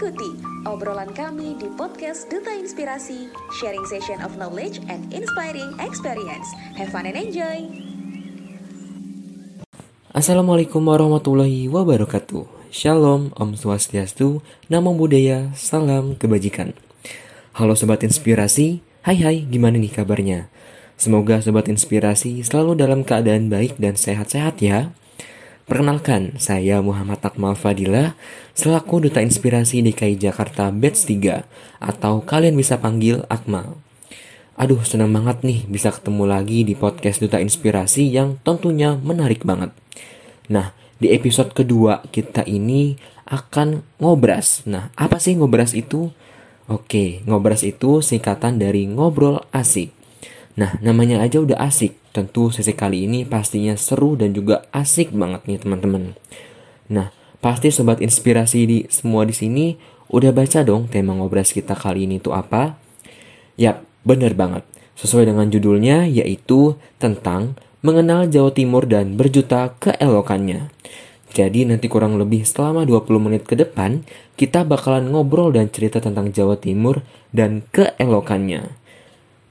Ikuti obrolan kami di podcast Duta Inspirasi, sharing session of knowledge and inspiring experience. Have fun and enjoy! Assalamualaikum warahmatullahi wabarakatuh. Shalom, Om Swastiastu, Namo Buddhaya, Salam Kebajikan. Halo Sobat Inspirasi, hai hai, gimana nih kabarnya? Semoga Sobat Inspirasi selalu dalam keadaan baik dan sehat-sehat ya. Perkenalkan, saya Muhammad Akmal Fadila, selaku Duta Inspirasi DKI Jakarta Batch 3, atau kalian bisa panggil Akmal. Aduh, senang banget nih bisa ketemu lagi di podcast Duta Inspirasi yang tentunya menarik banget. Nah, di episode kedua kita ini akan ngobras. Nah, apa sih ngobras itu? Oke, ngobras itu singkatan dari ngobrol asik. Nah, namanya aja udah asik. Tentu sesi kali ini pastinya seru dan juga asik banget nih teman-teman. Nah, pasti sobat inspirasi di semua di sini udah baca dong tema ngobras kita kali ini tuh apa? Yap, bener banget. Sesuai dengan judulnya yaitu tentang mengenal Jawa Timur dan berjuta keelokannya. Jadi nanti kurang lebih selama 20 menit ke depan, kita bakalan ngobrol dan cerita tentang Jawa Timur dan keelokannya.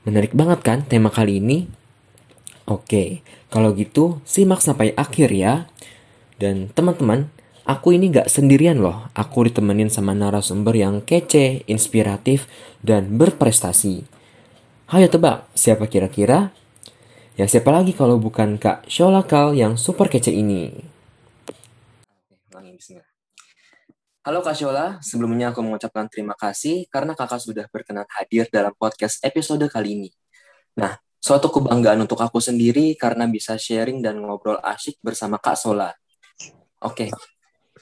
Menarik banget kan tema kali ini? Oke, kalau gitu simak sampai akhir ya. Dan teman-teman, aku ini gak sendirian loh. Aku ditemenin sama narasumber yang kece, inspiratif, dan berprestasi. Hayo tebak, siapa kira-kira? Ya siapa lagi kalau bukan Kak Sholakal yang super kece ini? Halo Kak Shola, sebelumnya aku mengucapkan terima kasih karena kakak sudah berkenan hadir dalam podcast episode kali ini. Nah, Suatu kebanggaan untuk aku sendiri karena bisa sharing dan ngobrol asyik bersama Kak Sola. Oke,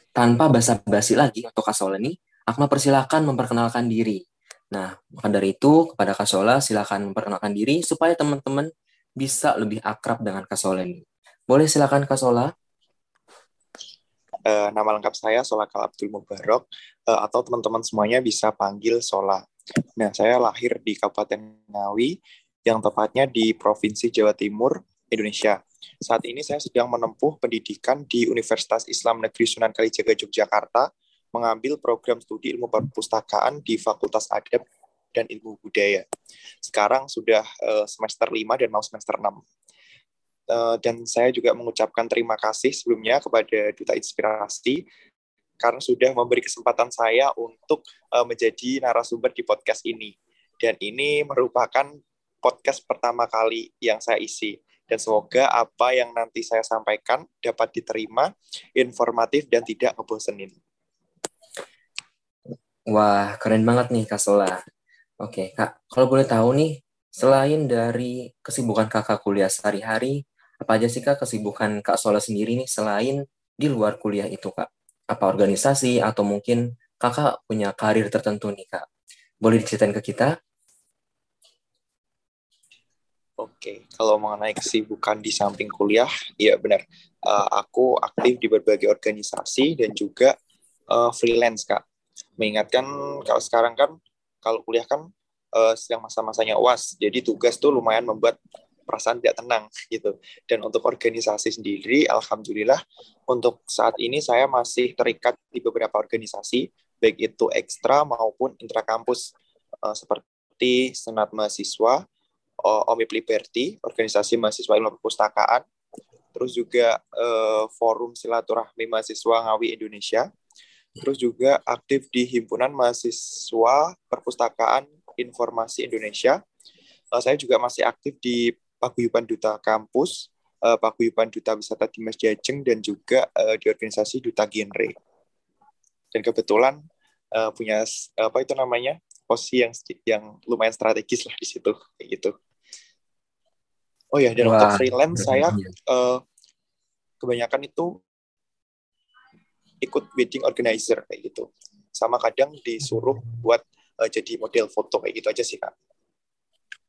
tanpa basa-basi lagi untuk Kak Sola nih, Akmal persilahkan memperkenalkan diri. Nah, maka dari itu, kepada Kak Sola, silakan memperkenalkan diri supaya teman-teman bisa lebih akrab dengan Kak Sola ini. Boleh silakan Kak Sola? Uh, nama lengkap saya Sola Kal Abdul Mubarok, uh, atau teman-teman semuanya bisa panggil Sola. Nah, saya lahir di Kabupaten Ngawi, yang tepatnya di Provinsi Jawa Timur, Indonesia. Saat ini saya sedang menempuh pendidikan di Universitas Islam Negeri Sunan Kalijaga Yogyakarta, mengambil program studi ilmu perpustakaan di Fakultas Adab dan Ilmu Budaya. Sekarang sudah uh, semester 5 dan mau semester 6. Uh, eh, dan saya juga mengucapkan terima kasih sebelumnya kepada Duta Inspirasi karena sudah memberi kesempatan saya untuk uh, menjadi narasumber di podcast ini. Dan ini merupakan podcast pertama kali yang saya isi. Dan semoga apa yang nanti saya sampaikan dapat diterima, informatif, dan tidak ngebosenin. Wah, keren banget nih Kak Sola. Oke, Kak, kalau boleh tahu nih, selain dari kesibukan kakak kuliah sehari-hari, apa aja sih Kak kesibukan Kak Sola sendiri nih selain di luar kuliah itu Kak? Apa organisasi atau mungkin kakak punya karir tertentu nih Kak? Boleh diceritain ke kita? Oke, kalau mengenai kesibukan di samping kuliah, ya benar. Uh, aku aktif di berbagai organisasi dan juga uh, freelance, Kak. Mengingatkan kalau sekarang kan, kalau kuliah kan uh, sedang masa-masanya UAS, jadi tugas tuh lumayan membuat perasaan tidak tenang gitu. Dan untuk organisasi sendiri, alhamdulillah untuk saat ini saya masih terikat di beberapa organisasi, baik itu ekstra maupun intrakampus uh, seperti Senat Mahasiswa, OMIP Liberty, Organisasi Mahasiswa Ilmu Perpustakaan, terus juga uh, Forum Silaturahmi Mahasiswa Ngawi Indonesia, terus juga aktif di Himpunan Mahasiswa Perpustakaan Informasi Indonesia. Uh, saya juga masih aktif di Paguyuban Duta Kampus, uh, Paguyuban Duta Wisata Dimas Jajeng, dan juga uh, di organisasi Duta Genre. Dan kebetulan uh, punya apa itu namanya posisi yang yang lumayan strategis lah di situ kayak gitu. Oh ya, dan Wah, untuk freelance saya uh, kebanyakan itu ikut wedding organizer kayak gitu. Sama kadang disuruh buat uh, jadi model foto kayak gitu aja sih kak.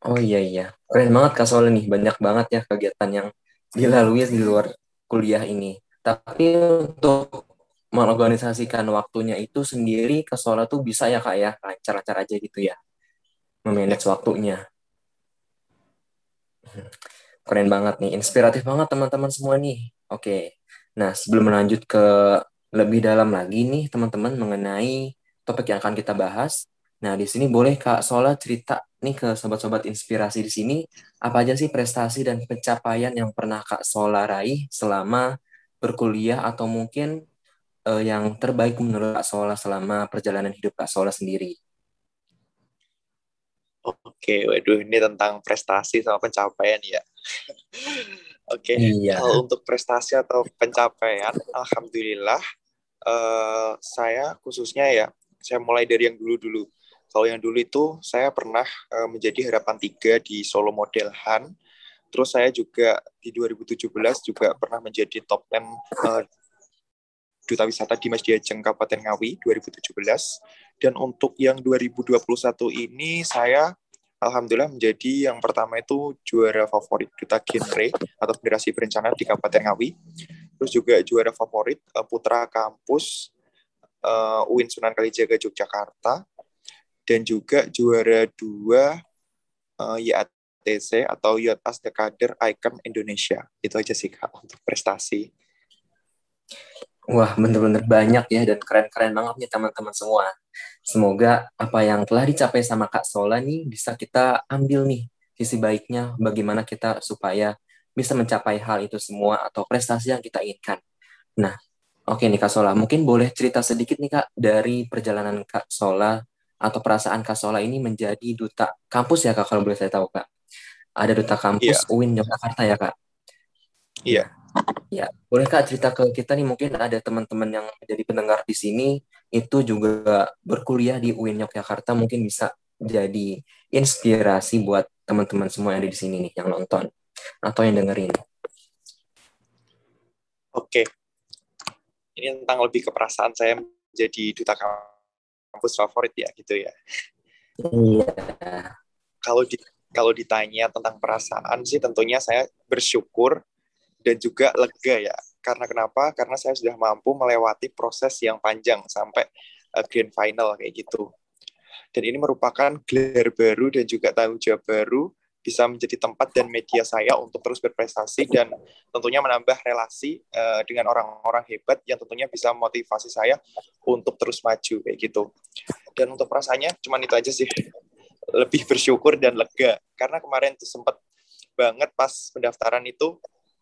Oh iya iya, keren banget kak soalnya nih banyak banget ya kegiatan yang dilalui di luar kuliah ini. Tapi untuk mengorganisasikan waktunya itu sendiri ke Solo tuh bisa ya kak ya lancar-lancar aja gitu ya memanage waktunya keren banget nih inspiratif banget teman-teman semua nih oke nah sebelum lanjut ke lebih dalam lagi nih teman-teman mengenai topik yang akan kita bahas. Nah, di sini boleh Kak Sola cerita nih ke sobat-sobat inspirasi di sini, apa aja sih prestasi dan pencapaian yang pernah Kak Sola raih selama berkuliah atau mungkin uh, yang terbaik menurut Kak Sola selama perjalanan hidup Kak Sola sendiri? Oke, waduh ini tentang prestasi sama pencapaian ya. Oke, iya. kalau untuk prestasi atau pencapaian, alhamdulillah uh, saya khususnya ya, saya mulai dari yang dulu-dulu. Kalau yang dulu itu saya pernah uh, menjadi harapan tiga di Solo Model Han. Terus saya juga di 2017 juga pernah menjadi top 10 uh, Duta Wisata Dimas Diajeng Kabupaten Ngawi 2017. Dan untuk yang 2021 ini saya Alhamdulillah menjadi yang pertama itu juara favorit Duta Genre atau Federasi Berencana di Kabupaten Ngawi. Terus juga juara favorit uh, Putra Kampus uh, UIN Sunan Kalijaga Yogyakarta dan juga juara dua uh, eh, YATC atau Youth as the Kader Icon Indonesia. Itu aja sih Kak untuk prestasi. Wah, bener-bener banyak ya dan keren-keren banget nih teman-teman semua. Semoga apa yang telah dicapai sama Kak Sola nih bisa kita ambil nih sisi baiknya bagaimana kita supaya bisa mencapai hal itu semua atau prestasi yang kita inginkan. Nah, oke nih Kak Sola, mungkin boleh cerita sedikit nih Kak dari perjalanan Kak Sola atau perasaan Kak Sola ini menjadi duta kampus ya Kak kalau boleh saya tahu Kak. Ada duta kampus yeah. UIN Yogyakarta ya Kak. Iya. Yeah. Ya, boleh Kak cerita ke kita nih mungkin ada teman-teman yang jadi pendengar di sini itu juga berkuliah di UIN Yogyakarta mungkin bisa jadi inspirasi buat teman-teman semua yang ada di sini nih yang nonton atau yang dengerin. Oke. Ini tentang lebih ke perasaan saya jadi duta kampus favorit ya gitu ya. Iya. Kalau di kalau ditanya tentang perasaan sih tentunya saya bersyukur dan juga lega ya. Karena kenapa? Karena saya sudah mampu melewati proses yang panjang sampai uh, grand final kayak gitu. Dan ini merupakan gelar baru dan juga tanggung jawab baru bisa menjadi tempat dan media saya untuk terus berprestasi dan tentunya menambah relasi uh, dengan orang-orang hebat yang tentunya bisa memotivasi saya untuk terus maju kayak gitu. Dan untuk perasaannya cuman itu aja sih. Lebih bersyukur dan lega karena kemarin tuh sempat banget pas pendaftaran itu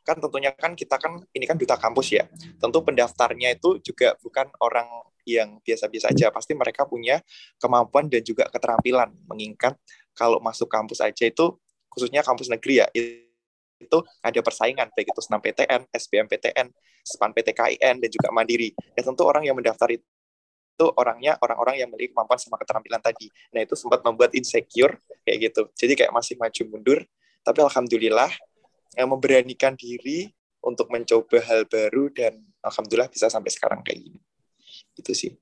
kan tentunya kan kita kan ini kan duta kampus ya. Tentu pendaftarnya itu juga bukan orang yang biasa-biasa aja. Pasti mereka punya kemampuan dan juga keterampilan mengingat kalau masuk kampus aja itu khususnya kampus negeri ya itu ada persaingan baik itu senam PTN, SBMPTN, SPAN PTKIN dan juga Mandiri. Ya tentu orang yang mendaftar itu itu orangnya orang-orang yang memiliki kemampuan sama keterampilan tadi. Nah itu sempat membuat insecure kayak gitu. Jadi kayak masih maju mundur. Tapi alhamdulillah yang memberanikan diri untuk mencoba hal baru dan alhamdulillah bisa sampai sekarang kayak gini. Itu sih.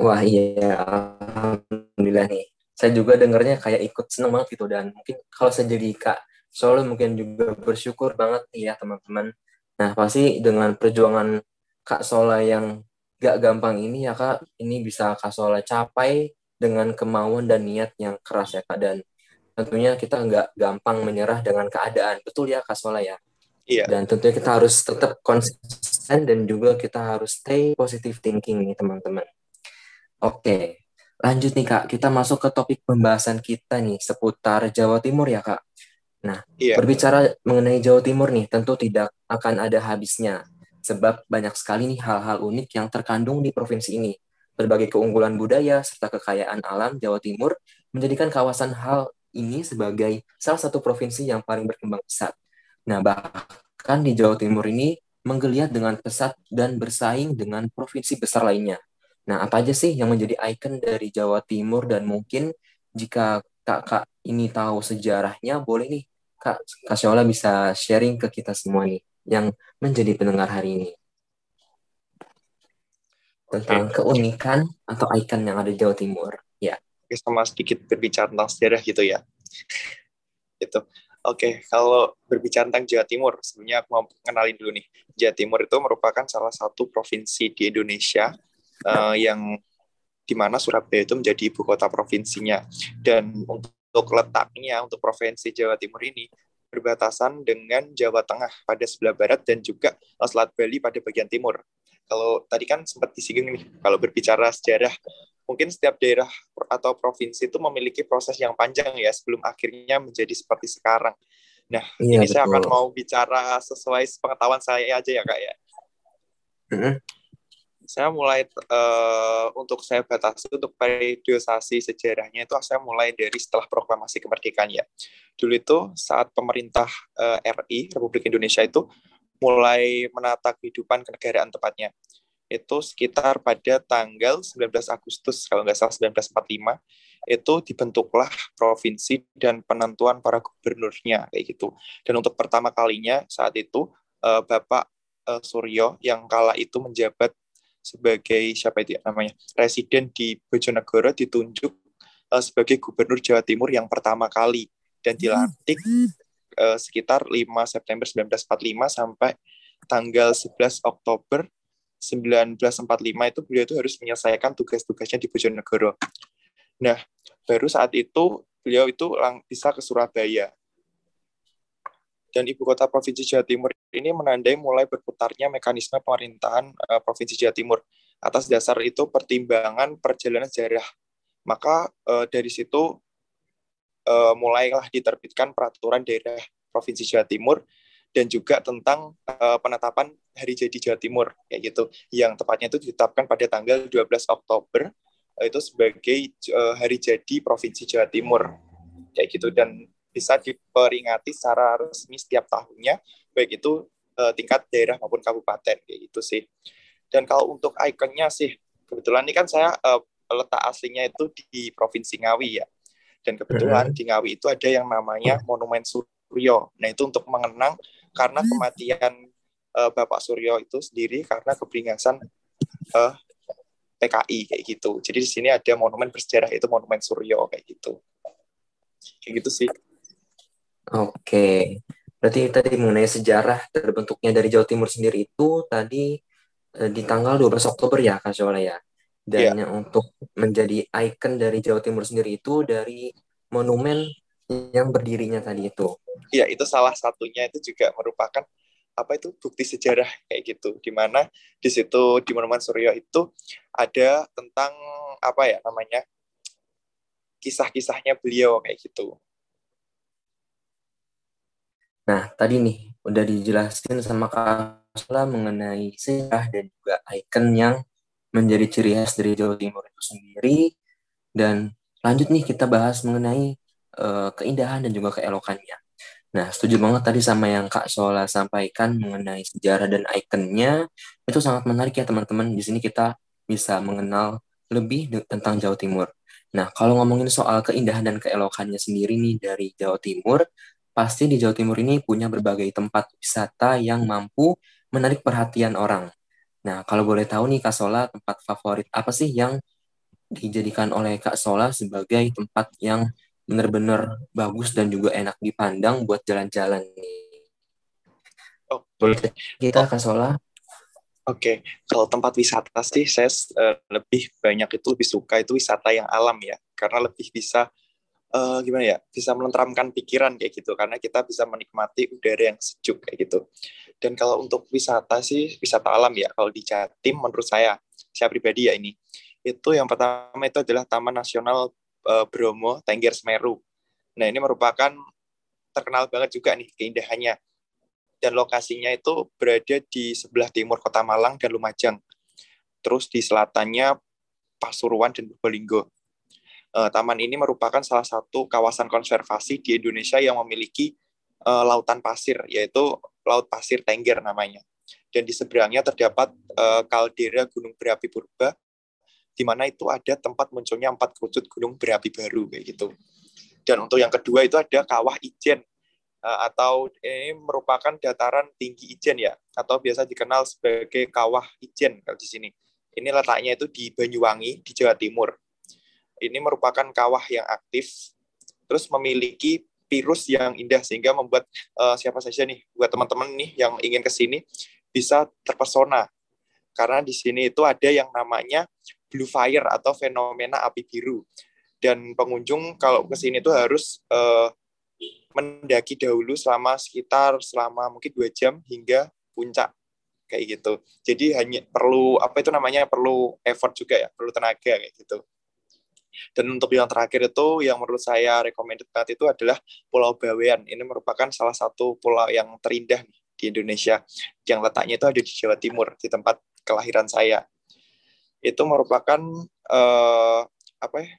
Wah iya, alhamdulillah nih saya juga dengarnya kayak ikut seneng banget gitu dan mungkin kalau saya jadi kak Solo mungkin juga bersyukur banget ya teman-teman. Nah pasti dengan perjuangan kak Sola yang gak gampang ini ya kak, ini bisa kak Sola capai dengan kemauan dan niat yang keras ya kak dan tentunya kita nggak gampang menyerah dengan keadaan betul ya kak Sola ya. Iya. Dan tentunya kita harus tetap konsisten dan juga kita harus stay positive thinking nih teman-teman. Oke, Lanjut nih Kak, kita masuk ke topik pembahasan kita nih seputar Jawa Timur ya Kak. Nah, iya. berbicara mengenai Jawa Timur nih, tentu tidak akan ada habisnya. Sebab banyak sekali nih hal-hal unik yang terkandung di provinsi ini. Berbagai keunggulan budaya serta kekayaan alam Jawa Timur menjadikan kawasan hal ini sebagai salah satu provinsi yang paling berkembang pesat. Nah, bahkan di Jawa Timur ini menggeliat dengan pesat dan bersaing dengan provinsi besar lainnya. Nah, apa aja sih yang menjadi ikon dari Jawa Timur dan mungkin jika kakak ini tahu sejarahnya, boleh nih Kak Kasiola bisa sharing ke kita semua nih yang menjadi pendengar hari ini tentang okay. keunikan atau ikon yang ada di Jawa Timur. Ya. Oke, sama sedikit berbicara tentang sejarah gitu ya. itu. Oke, kalau berbicara tentang Jawa Timur, sebenarnya aku mau kenalin dulu nih. Jawa Timur itu merupakan salah satu provinsi di Indonesia uh, yang di mana Surabaya itu menjadi ibu kota provinsinya dan untuk letaknya untuk provinsi Jawa Timur ini berbatasan dengan Jawa Tengah pada sebelah barat dan juga Selat Bali pada bagian timur. Kalau tadi kan sempat disinggung nih, kalau berbicara sejarah, mungkin setiap daerah atau provinsi itu memiliki proses yang panjang ya sebelum akhirnya menjadi seperti sekarang. Nah, iya, ini betul. saya akan mau bicara sesuai pengetahuan saya aja ya kak ya. Mm -hmm saya mulai uh, untuk saya batasi untuk periodisasi sejarahnya itu saya mulai dari setelah proklamasi kemerdekaan ya. Dulu itu saat pemerintah uh, eh, RI Republik Indonesia itu mulai menata kehidupan kenegaraan tepatnya. Itu sekitar pada tanggal 19 Agustus kalau nggak salah 1945 itu dibentuklah provinsi dan penentuan para gubernurnya kayak gitu. Dan untuk pertama kalinya saat itu uh, Bapak Suryo yang kala itu menjabat sebagai siapa itu ya namanya residen di Bojonegoro ditunjuk uh, sebagai gubernur Jawa Timur yang pertama kali dan dilantik sekitar 5 September 1945 sampai tanggal 11 Oktober 1945 itu beliau itu harus menyelesaikan tugas-tugasnya di Bojonegoro. Nah, baru saat itu beliau itu bisa ke Surabaya dan ibu kota provinsi Jawa Timur ini menandai mulai berputarnya mekanisme pemerintahan uh, provinsi Jawa Timur. Atas dasar itu pertimbangan perjalanan sejarah. Maka uh, dari situ uh, mulailah diterbitkan peraturan daerah provinsi Jawa Timur dan juga tentang uh, penetapan hari jadi Jawa Timur kayak gitu. Yang tepatnya itu ditetapkan pada tanggal 12 Oktober uh, itu sebagai uh, hari jadi provinsi Jawa Timur kayak gitu dan bisa diperingati secara resmi setiap tahunnya, baik itu uh, tingkat daerah maupun kabupaten kayak gitu sih. Dan kalau untuk ikonnya sih, kebetulan ini kan saya uh, letak aslinya itu di Provinsi Ngawi ya. Dan kebetulan di Ngawi itu ada yang namanya Monumen Suryo. Nah itu untuk mengenang karena kematian uh, Bapak Suryo itu sendiri karena keberingasan uh, PKI kayak gitu. Jadi di sini ada monumen bersejarah itu Monumen Suryo kayak gitu. Kayak gitu sih. Oke, berarti tadi mengenai sejarah terbentuknya dari Jawa Timur sendiri itu tadi eh, di tanggal 12 Oktober ya Kak Shola ya. Dan yeah. untuk menjadi ikon dari Jawa Timur sendiri itu dari monumen yang berdirinya tadi itu. Iya, itu salah satunya itu juga merupakan apa itu bukti sejarah kayak gitu di mana di situ di Monumen Suryo itu ada tentang apa ya namanya kisah-kisahnya beliau kayak gitu Nah, tadi nih udah dijelasin sama Kak Sula mengenai sejarah dan juga ikon yang menjadi ciri khas dari Jawa Timur itu sendiri. Dan lanjut nih kita bahas mengenai uh, keindahan dan juga keelokannya. Nah, setuju banget tadi sama yang Kak Sola sampaikan mengenai sejarah dan ikonnya. Itu sangat menarik ya teman-teman. Di sini kita bisa mengenal lebih tentang Jawa Timur. Nah, kalau ngomongin soal keindahan dan keelokannya sendiri nih dari Jawa Timur, pasti di Jawa Timur ini punya berbagai tempat wisata yang mampu menarik perhatian orang. Nah, kalau boleh tahu nih Kak Sola, tempat favorit apa sih yang dijadikan oleh Kak Sola sebagai tempat yang benar-benar bagus dan juga enak dipandang buat jalan-jalan nih? Oh, boleh kita Kak Sola? Oke, okay. kalau tempat wisata sih saya uh, lebih banyak itu lebih suka itu wisata yang alam ya, karena lebih bisa uh, gimana ya bisa menenteramkan pikiran kayak gitu karena kita bisa menikmati udara yang sejuk kayak gitu dan kalau untuk wisata sih wisata alam ya kalau di Jatim menurut saya saya pribadi ya ini itu yang pertama itu adalah Taman Nasional uh, Bromo Tengger Semeru. Nah ini merupakan terkenal banget juga nih keindahannya. Dan lokasinya itu berada di sebelah timur kota Malang dan Lumajang. Terus di selatannya Pasuruan dan Probolinggo. Uh, taman ini merupakan salah satu kawasan konservasi di Indonesia yang memiliki uh, lautan pasir, yaitu Laut Pasir Tengger namanya. Dan di seberangnya terdapat uh, kaldera Gunung Berapi Purba, di mana itu ada tempat munculnya empat kerucut gunung berapi baru kayak gitu. Dan untuk yang kedua itu ada Kawah Ijen uh, atau ini merupakan dataran tinggi Ijen ya, atau biasa dikenal sebagai Kawah Ijen kalau di sini. Ini letaknya itu di Banyuwangi di Jawa Timur ini merupakan kawah yang aktif, terus memiliki virus yang indah sehingga membuat uh, siapa saja nih buat teman-teman nih yang ingin ke sini bisa terpesona karena di sini itu ada yang namanya blue fire atau fenomena api biru dan pengunjung kalau ke sini itu harus uh, mendaki dahulu selama sekitar selama mungkin dua jam hingga puncak kayak gitu. Jadi hanya perlu apa itu namanya perlu effort juga ya, perlu tenaga kayak gitu. Dan untuk yang terakhir itu yang menurut saya recommended banget itu adalah Pulau Bawean. Ini merupakan salah satu pulau yang terindah di Indonesia. Yang letaknya itu ada di Jawa Timur, di tempat kelahiran saya. Itu merupakan uh, apa ya?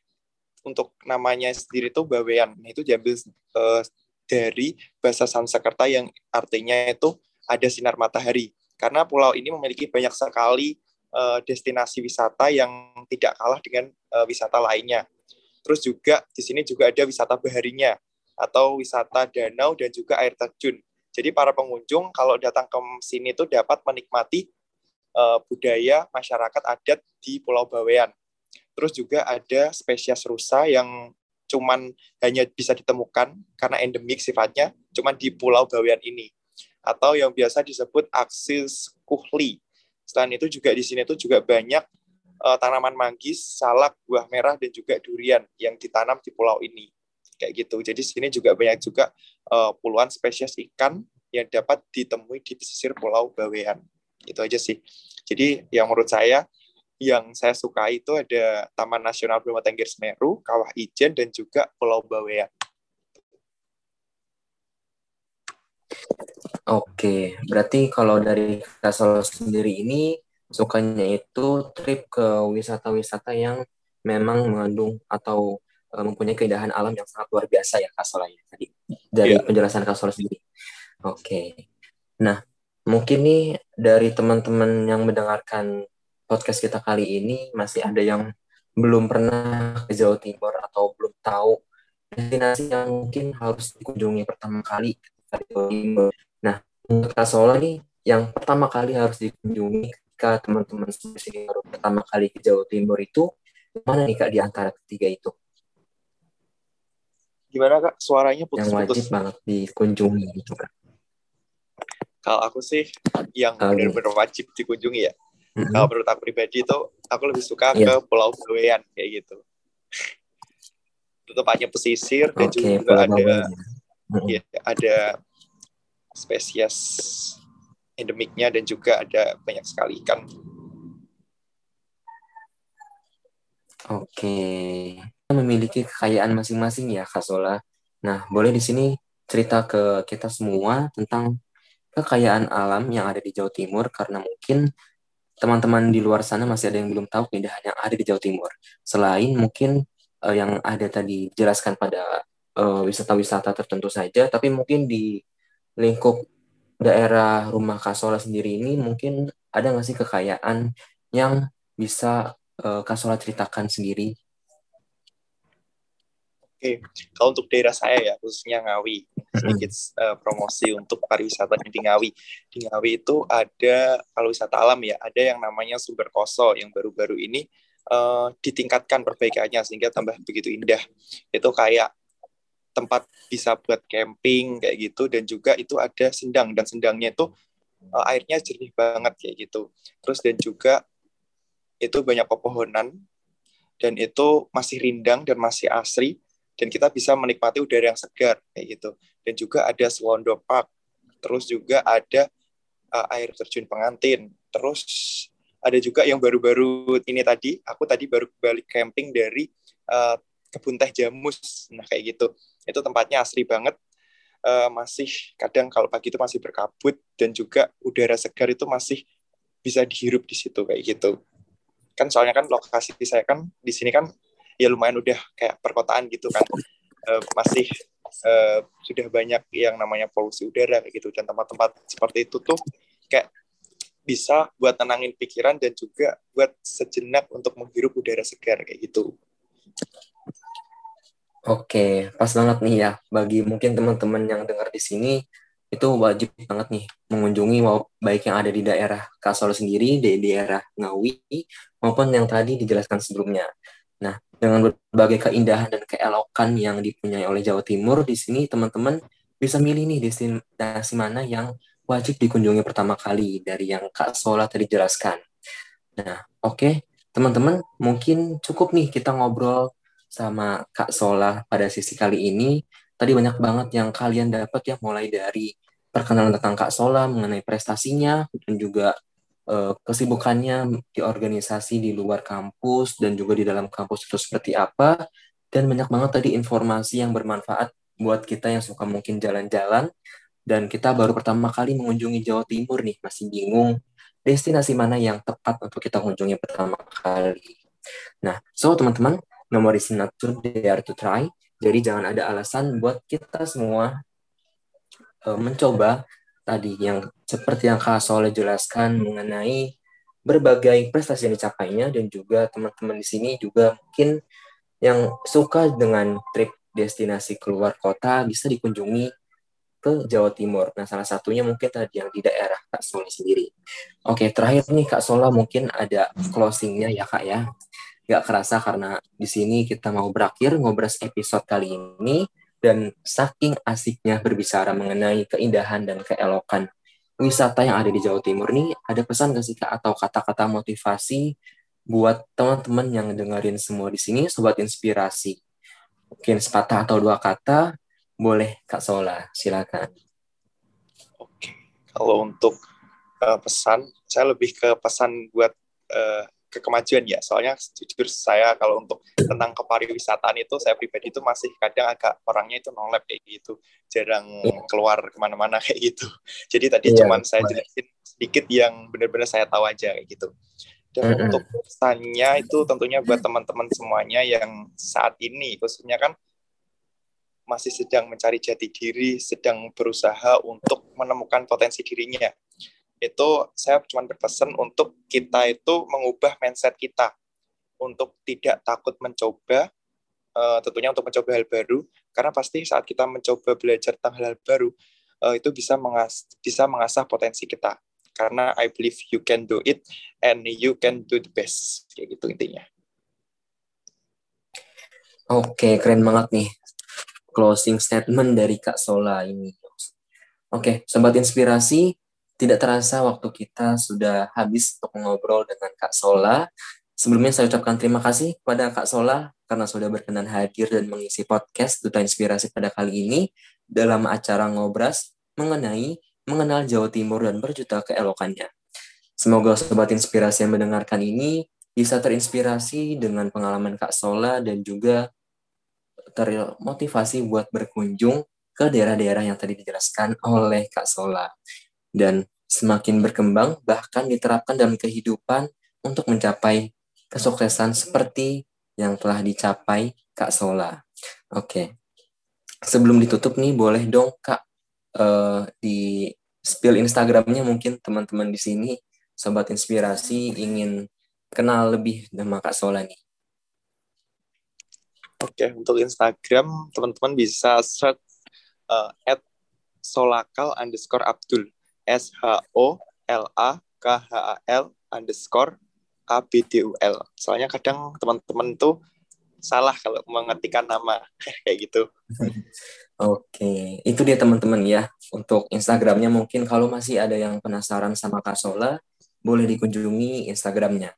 Untuk namanya sendiri itu Bawean. Nah, itu diambil uh, dari bahasa Sanskerta yang artinya itu ada sinar matahari. Karena pulau ini memiliki banyak sekali uh, destinasi wisata yang tidak kalah dengan uh, wisata lainnya. Terus juga di sini juga ada wisata baharinya atau wisata danau dan juga air terjun. Jadi para pengunjung kalau datang ke sini itu dapat menikmati uh, budaya masyarakat adat di Pulau Bawean. Terus juga ada spesies rusa yang cuman hanya bisa ditemukan karena endemik sifatnya cuman di Pulau Bawean ini atau yang biasa disebut aksis kuhli Selain itu juga di sini tuh juga banyak uh, tanaman manggis, salak, buah merah dan juga durian yang ditanam di pulau ini. Kayak gitu. Jadi sini juga banyak juga uh, puluhan spesies ikan yang dapat ditemui di pesisir Pulau Bawean. Itu aja sih. Jadi yang menurut saya yang saya suka itu ada Taman Nasional Bromo Tengger Semeru, Kawah Ijen, dan juga Pulau Bawean. Oke, berarti kalau dari Kak Solo sendiri ini sukanya itu trip ke wisata-wisata yang memang mengandung atau uh, mempunyai keindahan alam yang sangat luar biasa ya Kak Solo ya tadi dari yeah. penjelasan Kak Solo sendiri. Oke. Nah, mungkin nih dari teman-teman yang mendengarkan podcast kita kali ini masih ada yang belum pernah ke Jawa Timur atau belum tahu destinasi yang mungkin harus dikunjungi pertama kali Nah, untuk Kasola nih, yang pertama kali harus dikunjungi ketika teman-teman baru pertama kali ke Jawa Timur itu, mana nih Kak di antara ketiga itu? Gimana Kak, suaranya putus-putus? Yang wajib banget dikunjungi gitu Kak. Kalau aku sih, yang benar-benar wajib dikunjungi ya. Mm-hmm. Kalau menurut aku pribadi itu, aku lebih suka yeah. ke Pulau Bawean kayak gitu. itu tempatnya pesisir dan okay, juga ada ya, ada spesies endemiknya dan juga ada banyak sekali ikan. Oke, kita memiliki kekayaan masing-masing ya Kak Sola. Nah, boleh di sini cerita ke kita semua tentang kekayaan alam yang ada di Jawa Timur karena mungkin teman-teman di luar sana masih ada yang belum tahu keindahan yang ada di Jawa Timur. Selain mungkin uh, yang ada tadi dijelaskan pada wisata wisata-wisata tertentu saja, tapi mungkin di lingkup daerah rumah Kasola sendiri ini mungkin ada nggak sih kekayaan yang bisa uh, Kasola ceritakan sendiri? Oke, kalau untuk daerah saya ya khususnya Ngawi sedikit uh, promosi untuk pariwisata di Ngawi. Di Ngawi itu ada kalau wisata alam ya ada yang namanya Sumber Koso yang baru-baru ini uh, ditingkatkan perbaikannya sehingga tambah begitu indah. Itu kayak tempat bisa buat camping kayak gitu dan juga itu ada sendang dan sendangnya itu uh, airnya jernih banget kayak gitu. Terus dan juga itu banyak pepohonan dan itu masih rindang dan masih asri dan kita bisa menikmati udara yang segar kayak gitu. Dan juga ada Swondo Park. Terus juga ada uh, air terjun pengantin. Terus ada juga yang baru-baru ini tadi, aku tadi baru balik camping dari uh, kebun teh jamus. Nah, kayak gitu itu tempatnya asri banget uh, masih kadang kalau pagi itu masih berkabut dan juga udara segar itu masih bisa dihirup di situ kayak gitu kan soalnya kan lokasi saya kan di sini kan ya lumayan udah kayak perkotaan gitu kan uh, masih uh, sudah banyak yang namanya polusi udara gitu dan tempat-tempat seperti itu tuh kayak bisa buat tenangin pikiran dan juga buat sejenak untuk menghirup udara segar kayak gitu. Oke, pas banget nih ya. Bagi mungkin teman-teman yang dengar di sini, itu wajib banget nih mengunjungi baik yang ada di daerah Kasol sendiri, di daerah Ngawi, maupun yang tadi dijelaskan sebelumnya. Nah, dengan berbagai keindahan dan keelokan yang dipunyai oleh Jawa Timur, di sini teman-teman bisa milih nih destinasi mana yang wajib dikunjungi pertama kali dari yang Kak Sola tadi jelaskan. Nah, oke, okay. teman-teman, mungkin cukup nih kita ngobrol sama Kak Sola pada sisi kali ini. tadi banyak banget yang kalian dapat ya mulai dari perkenalan tentang Kak Sola mengenai prestasinya dan juga kesibukannya di organisasi di luar kampus dan juga di dalam kampus itu seperti apa dan banyak banget tadi informasi yang bermanfaat buat kita yang suka mungkin jalan-jalan dan kita baru pertama kali mengunjungi Jawa Timur nih masih bingung destinasi mana yang tepat untuk kita kunjungi pertama kali. Nah, so teman-teman, nomor to dare to try. Jadi jangan ada alasan buat kita semua uh, mencoba tadi yang seperti yang Kak Soleh jelaskan mengenai berbagai prestasi yang dicapainya dan juga teman-teman di sini juga mungkin yang suka dengan trip destinasi keluar kota bisa dikunjungi ke Jawa Timur. Nah, salah satunya mungkin tadi yang di daerah Kak Soli sendiri. Oke, terakhir nih Kak Sola mungkin ada closingnya ya Kak ya. Gak kerasa karena di sini kita mau berakhir ngobras episode kali ini dan saking asiknya berbicara mengenai keindahan dan keelokan wisata yang ada di Jawa Timur nih, ada pesan gak sih Kak atau kata-kata motivasi buat teman-teman yang dengerin semua di sini, sobat inspirasi? Mungkin sepatah atau dua kata, boleh Kak Sola, silakan. Oke, kalau untuk uh, pesan, saya lebih ke pesan buat uh, ke kemajuan ya. Soalnya jujur saya kalau untuk tentang kepariwisataan itu saya pribadi itu masih kadang agak orangnya itu nolep kayak gitu, jarang yeah. keluar ke mana-mana kayak gitu. Jadi tadi yeah, cuman saya jelasin sedikit yang benar-benar saya tahu aja kayak gitu. Dan mm -hmm. untuk pesannya itu tentunya buat teman-teman semuanya yang saat ini khususnya kan masih sedang mencari jati diri, sedang berusaha untuk menemukan potensi dirinya itu saya cuma berpesan untuk kita itu mengubah mindset kita untuk tidak takut mencoba uh, tentunya untuk mencoba hal baru karena pasti saat kita mencoba belajar tentang hal, -hal baru uh, itu bisa mengas bisa mengasah potensi kita karena I believe you can do it and you can do the best kayak gitu intinya. Oke, keren banget nih closing statement dari Kak Sola ini. Oke, sobat inspirasi, tidak terasa waktu kita sudah habis untuk mengobrol dengan Kak Sola. Sebelumnya saya ucapkan terima kasih kepada Kak Sola karena sudah berkenan hadir dan mengisi podcast Duta Inspirasi pada kali ini dalam acara ngobras mengenai mengenal Jawa Timur dan berjuta keelokannya. Semoga sobat inspirasi yang mendengarkan ini bisa terinspirasi dengan pengalaman Kak Sola dan juga termotivasi buat berkunjung ke daerah-daerah yang tadi dijelaskan oleh Kak Sola dan semakin berkembang bahkan diterapkan dalam kehidupan untuk mencapai kesuksesan seperti yang telah dicapai Kak Sola. Oke. Sebelum ditutup nih boleh dong Kak uh, di spill Instagramnya mungkin teman-teman di sini sobat inspirasi ingin kenal lebih sama Kak Sola nih. Oke, untuk Instagram teman-teman bisa search uh, at solakal underscore Abdul. S H O L A K H A L underscore A B D U L. Soalnya kadang teman-teman tuh salah kalau mengetikkan nama kayak gitu. Oke, itu dia teman-teman ya. Untuk Instagramnya mungkin kalau masih ada yang penasaran sama Kak Sola, boleh dikunjungi Instagramnya.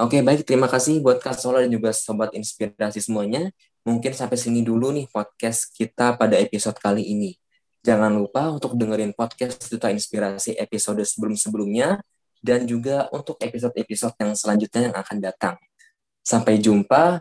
Oke, baik. Terima kasih buat Kak Sola dan juga Sobat Inspirasi semuanya. Mungkin sampai sini dulu nih podcast kita pada episode kali ini. Jangan lupa untuk dengerin podcast Duta Inspirasi episode sebelum-sebelumnya dan juga untuk episode-episode yang selanjutnya yang akan datang. Sampai jumpa